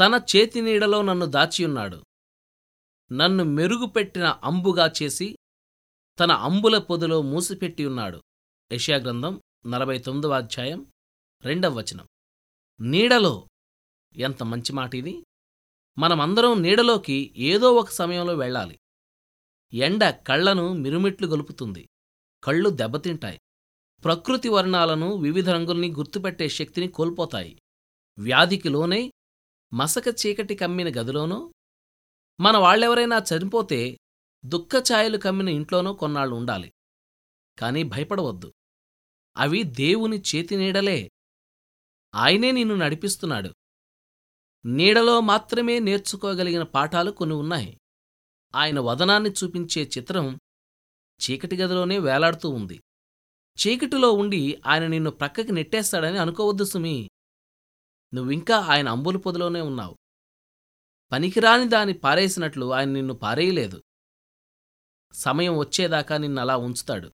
తన చేతి నీడలో నన్ను దాచియున్నాడు. నన్ను మెరుగుపెట్టిన అంబుగా చేసి తన అంబుల పొదిలో మూసిపెట్టి ఉన్నాడు యెషయాగ్రంథం నలభై తొమ్మిదవ అధ్యాయం రెండవ వచనం. నీడలో ఎంత మంచి మాట ఇది? మనమందరం నీడలోకి ఏదో ఒక సమయంలో వెళ్ళాలి. ఎండ కళ్ళను మిరుమిట్లు గొలుపుతుంది. కళ్ళు దెబ్బతింటాయి. ప్రకృతి వర్ణాలను వివిధ రంగుల్ని గుర్తుపెట్టే శక్తిని కోల్పోతాయి. వ్యాధికి లోనై మసక చీకటి కమ్మిన గదిలోనో మన వాళ్ళెవరైనా చనిపోతే దుఃఖఛాయలు కమ్మిన ఇంట్లోనో కొన్నాళ్ళు ఉండాలి. కాని భయపడవద్దు. అవి దేవుని చేతి నీడలే. ఆయనే నిన్ను నడిపిస్తున్నాడు. నీడలో మాత్రమే నేర్చుకోగలిగిన పాఠాలు కొన్ని ఉన్నాయి. ఆయన వదనాన్ని చూపించే చిత్రం చీకటి గదిలోనే వేలాడుతూ ఉంది. చీకటిలో ఉండి ఆయన నిన్ను ప్రక్కకి నెట్టేస్తాడని అనుకోవద్దు సుమీ. నువ్వింకా ఆయన అంబుల పొదిలోనే ఉన్నావు. పనికిరాని దాన్ని పారేసినట్లు ఆయన నిన్ను పారేయలేదు. సమయం వచ్చేదాకా నిన్నలా ఉంచుతాడు.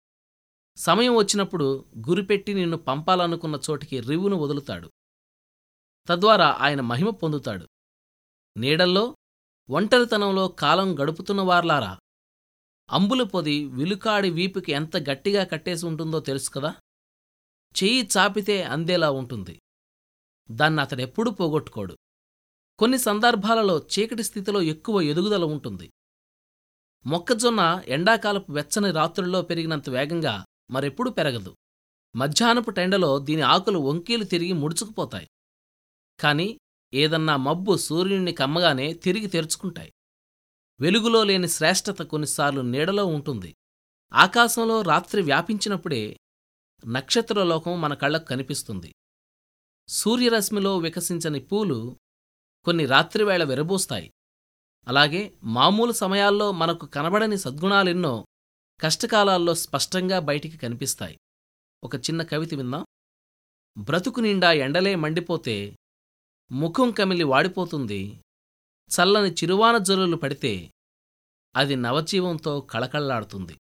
సమయం వచ్చినప్పుడు గురిపెట్టి నిన్ను పంపాలనుకున్న చోటికి రివ్వును వదులుతాడు. తద్వారా ఆయన మహిమ పొందుతాడు. నీడల్లో ఒంటరితనంలో కాలం గడుపుతున్న వార్లారా అంబుల పొది విలుకాడి వీపుకి ఎంత గట్టిగా కట్టేసి ఉంటుందో తెలుసు కదా? చెయ్యి చాపితే అందేలా ఉంటుంది. దాన్ని అతడెప్పుడూ పోగొట్టుకోడు. కొన్ని సందర్భాలలో చీకటి స్థితిలో ఎక్కువ ఎదుగుదల ఉంటుంది. మొక్కజొన్న ఎండాకాలపు వెచ్చని రాత్రుల్లో పెరిగినంత వేగంగా మరెప్పుడూ పెరగదు. మధ్యాహ్నపు టెండలో దీని ఆకులు వంకీలు తిరిగి ముడుచుకుపోతాయి. కాని ఏదన్నా మబ్బు సూర్యుణ్ణి కమ్మగానే తిరిగి తెరుచుకుంటాయి. వెలుగులో లేని శ్రేష్టత కొన్నిసార్లు నీడలో ఉంటుంది. ఆకాశంలో రాత్రి వ్యాపించినప్పుడే నక్షత్రలోకం మన కళ్ళకు కనిపిస్తుంది. సూర్యరశ్మిలో వికసించని పూలు కొన్ని రాత్రివేళ విరబూస్తాయి. అలాగే మామూలు సమయాల్లో మనకు కనబడని సద్గుణాలెన్నో కష్టకాలాల్లో స్పష్టంగా బయటికి కనిపిస్తాయి. ఒక చిన్న కవిత విందాం. బ్రతుకు నిండా ఎండలే మండిపోతే ముఖం కమిలి వాడిపోతుంది. చల్లని చిరువాన జల్లులు పడితే అది నవజీవంతో కళకళ్ళాడుతుంది.